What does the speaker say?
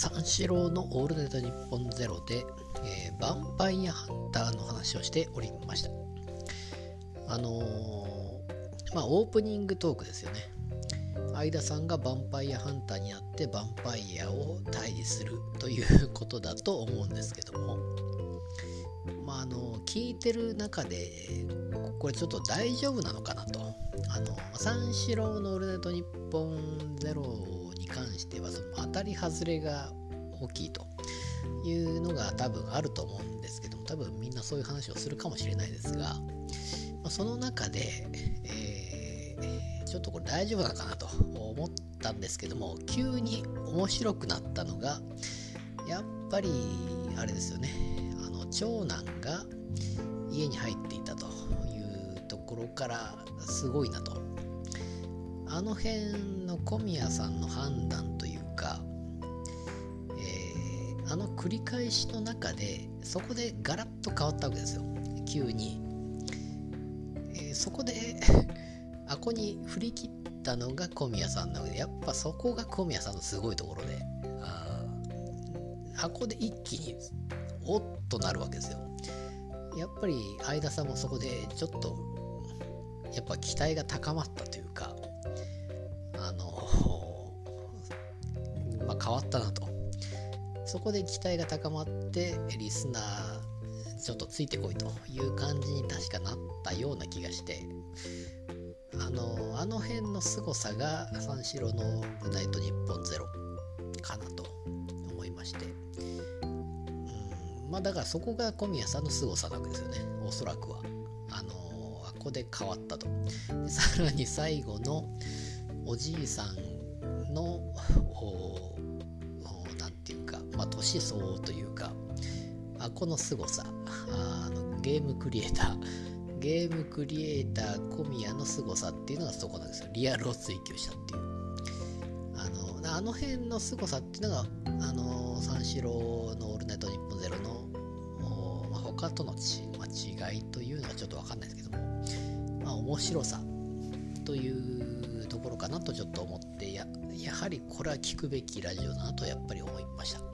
三四郎のオールナイトニッポンゼロで、えー、ヴァンパイアハンターの話をしておりました。あのー、まあ、オープニングトークですよね。相田さんがヴァンパイアハンターになってヴァンパイアを退治するということだと思うんですけども、まあ、あの聞いてる中でこれちょっと大丈夫なのかなとあの三四郎の「オールナイトニッポンゼロに関してはその当たり外れが大きいというのが多分あると思うんですけども多分みんなそういう話をするかもしれないですが、ま、その中で、えー、ちょっとこれ大丈夫なのかなと思ったんですけども急に面白くなったのがやっぱりあれですよね。あの長男が家に入っていたというところからすごいなとあの辺の小宮さんの判断というか、えー、あの繰り返しの中でそこでガラッと変わったわけですよ。急に、えー、そこで あこに振り切ったのが小宮さんなのでやっぱそこが小宮さんのすごいところであ箱で一気におっとなるわけですよ。やっぱり相田さんもそこでちょっとやっぱ期待が高まったという変わったなと。そこで期待が高まってリスナーちょっとついてこいという感じに確かなったような気がしてあのあの辺の凄さが三四郎の「ナイトニッポンゼロかなと思いまして。うんまあだからそこが小宮さんの凄さなわけですよね。おそらくは。あのここで変わったと。さらに最後のおじいさんの何て言うかまあ年相応というかあこの凄さ。あのゲームクリエイター。ゲームクリエイター小宮の凄さっていうのがそこなんですよ。リアルを追求したっていう。あのあの辺の凄さっていうのがあの三四郎の「オールナイトニッポンゼロのま、他との、違いというのはちょっと分かんないですけどもまあ、面白さというところかなとちょっと思ってやはりこれは聞くべきラジオだなとやっぱり思いました。